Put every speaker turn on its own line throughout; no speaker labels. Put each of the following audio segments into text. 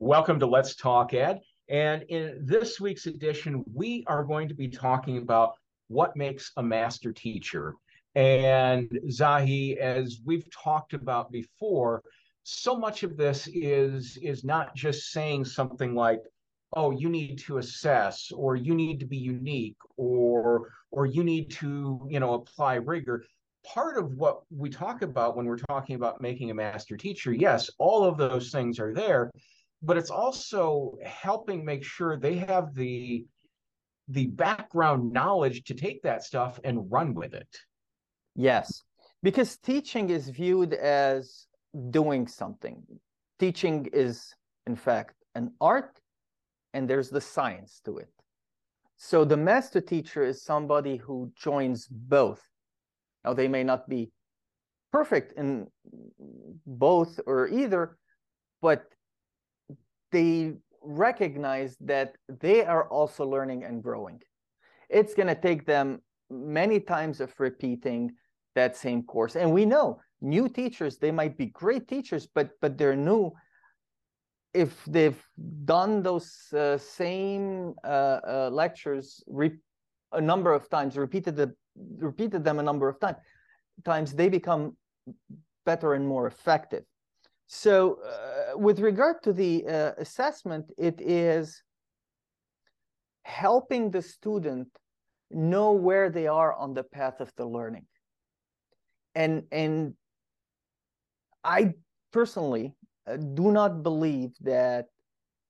Welcome to Let's Talk Ed. And in this week's edition, we are going to be talking about what makes a master teacher. And Zahi, as we've talked about before, so much of this is is not just saying something like, oh, you need to assess, or you need to be unique, or or you need to, you know, apply rigor. Part of what we talk about when we're talking about making a master teacher, yes, all of those things are there but it's also helping make sure they have the the background knowledge to take that stuff and run with it.
Yes, because teaching is viewed as doing something. Teaching is, in fact, an art, and there's the science to it. So the master teacher is somebody who joins both. Now, they may not be perfect in both or either, but they recognize that they are also learning and growing. It's going to take them many times of repeating that same course. And we know new teachers, they might be great teachers, but but they're new. If they've done those uh, same uh, uh, lectures a number of times, repeated the repeated them a number of time, times, they become better and more effective. So uh, with regard to the uh, assessment, it is helping the student know where they are on the path of the learning. And, and I personally uh, do not believe that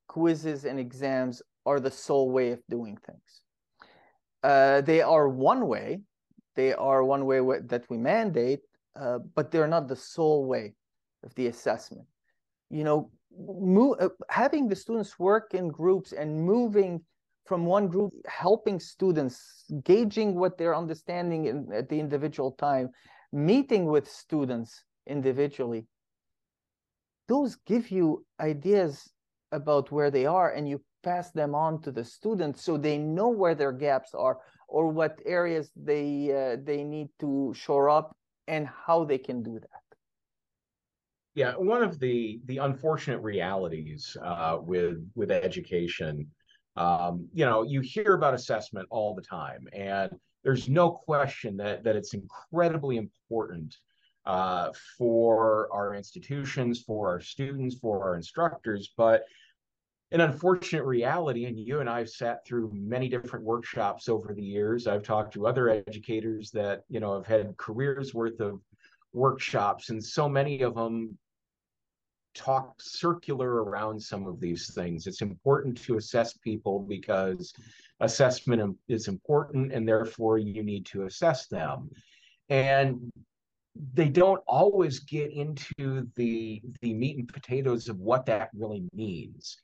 quizzes and exams are the sole way of doing things. Uh, they are one way, they are one way that we mandate, uh, but they're not the sole way of the assessment. You know, move, uh, having the students work in groups and moving from one group, helping students, gauging what they're understanding in, at the individual time, meeting with students individually. Those give you ideas about where they are and you pass them on to the students so they know where their gaps are or what areas they uh, they need to shore up and how they can do that
yeah, one of the the unfortunate realities uh, with with education, um, you know, you hear about assessment all the time, and there's no question that that it's incredibly important uh, for our institutions, for our students, for our instructors, but an unfortunate reality, and you and I've sat through many different workshops over the years. I've talked to other educators that you know have had careers worth of workshops, and so many of them talk circular around some of these things. It's important to assess people because assessment is important and therefore you need to assess them. And they don't always get into the the meat and potatoes of what that really means.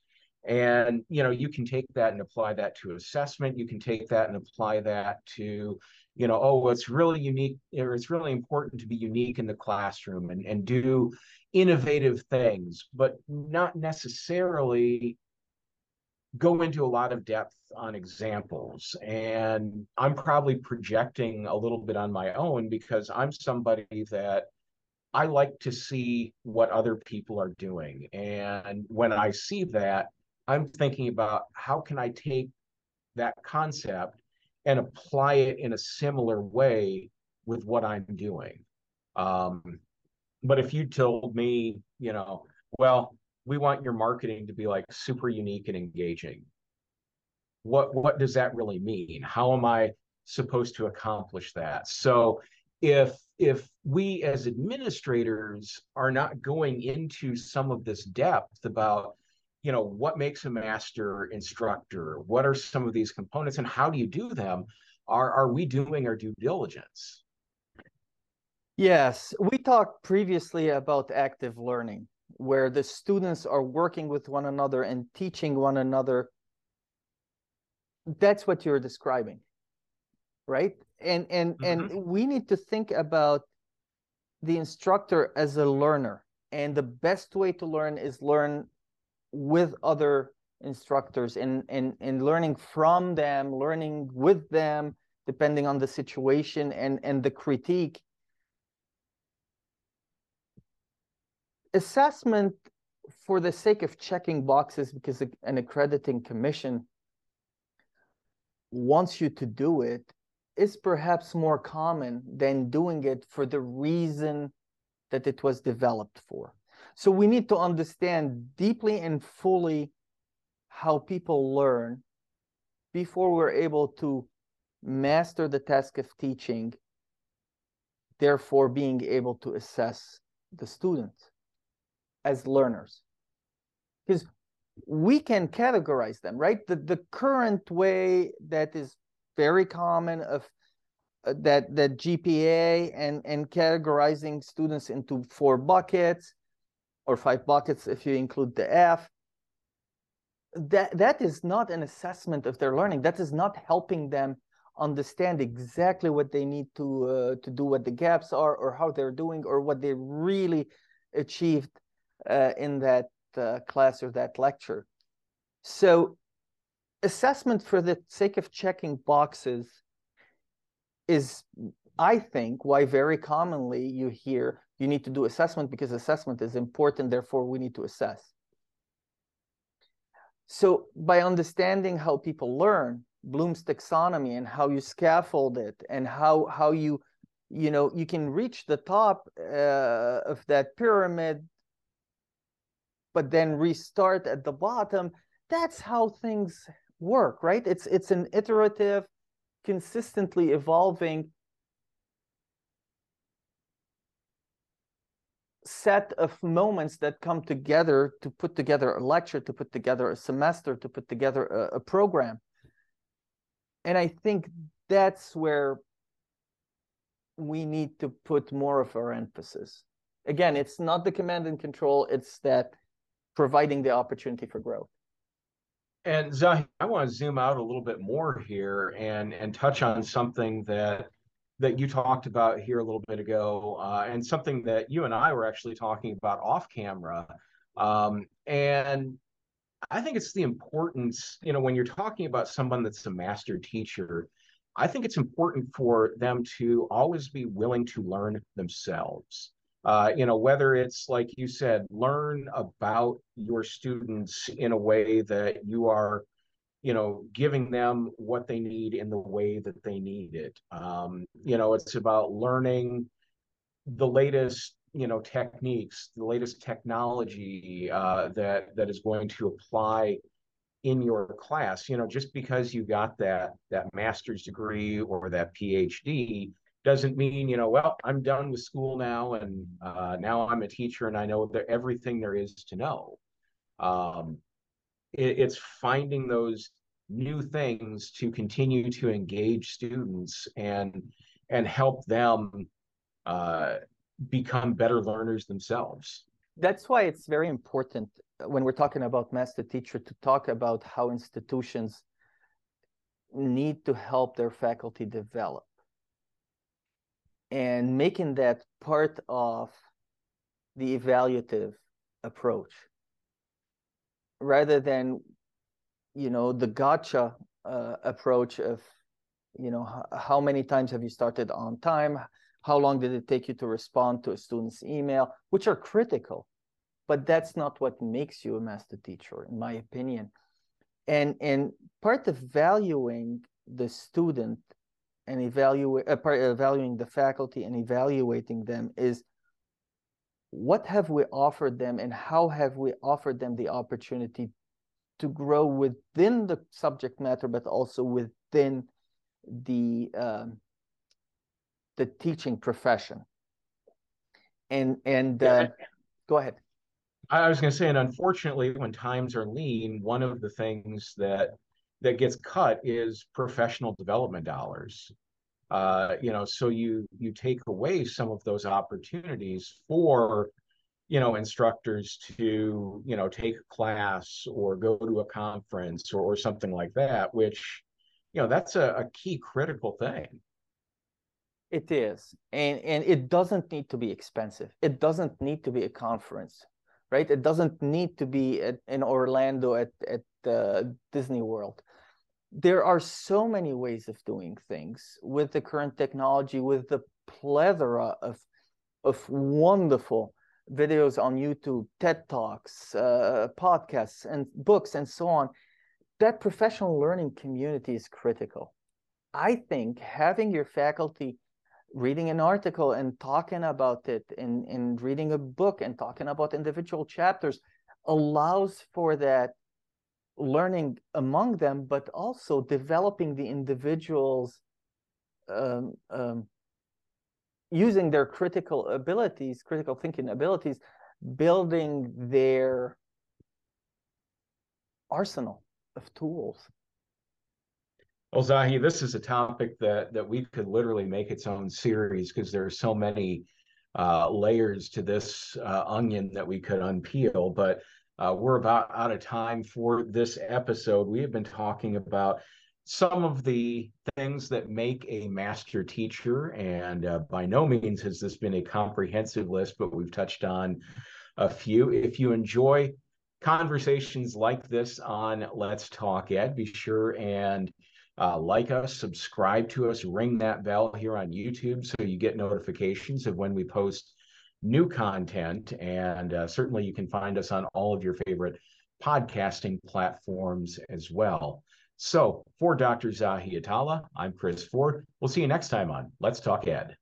And you know, you can take that and apply that to assessment. You can take that and apply that to, you know, oh, it's really unique or it's really important to be unique in the classroom and, and do innovative things, but not necessarily go into a lot of depth on examples. And I'm probably projecting a little bit on my own because I'm somebody that I like to see what other people are doing. And when I see that, I'm thinking about how can I take that concept and apply it in a similar way with what I'm doing. Um, but if you told me, you know, well, we want your marketing to be like super unique and engaging, what what does that really mean? How am I supposed to accomplish that? So if if we as administrators are not going into some of this depth about you know what makes a master instructor what are some of these components and how do you do them are are we doing our due diligence
Yes, we talked previously about active learning, where the students are working with one another and teaching one another. That's what you're describing, right? And and mm-hmm. and we need to think about the instructor as a learner, and the best way to learn is learn with other instructors and and and learning from them, learning with them, depending on the situation and and the critique assessment for the sake of checking boxes because an accrediting commission wants you to do it is perhaps more common than doing it for the reason that it was developed for. So we need to understand deeply and fully how people learn before we're able to master the task of teaching, therefore being able to assess the students as learners. Because we can categorize them, right? The, the current way that is very common of uh, that that GPA and and categorizing students into four buckets or five buckets if you include the F. That that is not an assessment of their learning. That is not helping them understand exactly what they need to uh, to do, what the gaps are, or how they're doing, or what they really achieved uh, in that uh, class or that lecture. So assessment for the sake of checking boxes is, I think, why very commonly you hear you need to do assessment because assessment is important, therefore we need to assess. So by understanding how people learn, Bloom's taxonomy and how you scaffold it and how how you you know you can reach the top uh, of that pyramid but then restart at the bottom that's how things work right it's it's an iterative consistently evolving set of moments that come together to put together a lecture to put together a semester to put together a, a program and i think that's where we need to put more of our emphasis again it's not the command and control it's that providing the opportunity for growth.
And Zahi, I want to zoom out a little bit more here and and touch on something that that you talked about here a little bit ago, uh, and something that you and I were actually talking about off camera. Um, and I think it's the importance, you know, when you're talking about someone that's a master teacher, I think it's important for them to always be willing to learn themselves. Uh, you know, whether it's like you said, learn about your students in a way that you are, you know, giving them what they need in the way that they need it. Um, you know, it's about learning the latest, you know, techniques, the latest technology uh, that that is going to apply in your class. You know, just because you got that that master's degree or that PhD doesn't mean you know well i'm done with school now and uh, now i'm a teacher and i know everything there is to know um, it, it's finding those new things to continue to engage students and and help them uh, become better learners themselves.
That's why it's very important when we're talking about master teacher to talk about how institutions need to help their faculty develop. And making that part of the evaluative approach rather than you know the gotcha uh, approach of you know how many times have you started on time? How long did it take you to respond to a student's email? Which are critical but that's not what makes you a master teacher in my opinion. And and part of valuing the student and evaluate uh, evaluating the faculty and evaluating them is what have we offered them and how have we offered them the opportunity to grow within the subject matter but also within the um, the teaching profession and and uh, go ahead
i was going to say and unfortunately when times are lean one of the things that that gets cut is professional development dollars. Uh, you know, so you you take away some of those opportunities for you know instructors to you know take a class or go to a conference or, or something like that, which you know that's a, a key critical thing.
It is, and and it doesn't need to be expensive. It doesn't need to be a conference, right? It doesn't need to be at, in Orlando at at uh, Disney World there are so many ways of doing things with the current technology, with the plethora of of wonderful videos on YouTube, TED Talks, uh, podcasts, and books, and so on. That professional learning community is critical. I think having your faculty reading an article and talking about it and, and reading a book and talking about individual chapters allows for that learning among them, but also developing the individuals um, um, using their critical abilities, critical thinking abilities, building their arsenal of tools.
Well, Zahi, this is a topic that that we could literally make its own series because there are so many uh, layers to this uh, onion that we could unpeel. But uh, we're about out of time for this episode. We have been talking about some of the things that make a master teacher, and uh, by no means has this been a comprehensive list, but we've touched on a few. If you enjoy conversations like this on Let's Talk Ed, be sure and uh, like us, subscribe to us, ring that bell here on YouTube so you get notifications of when we post new content. And uh, certainly you can find us on all of your favorite podcasting platforms as well. So for Dr. Zahi Atallah, I'm Chris Forde. We'll see you next time on Let's Talk Ed.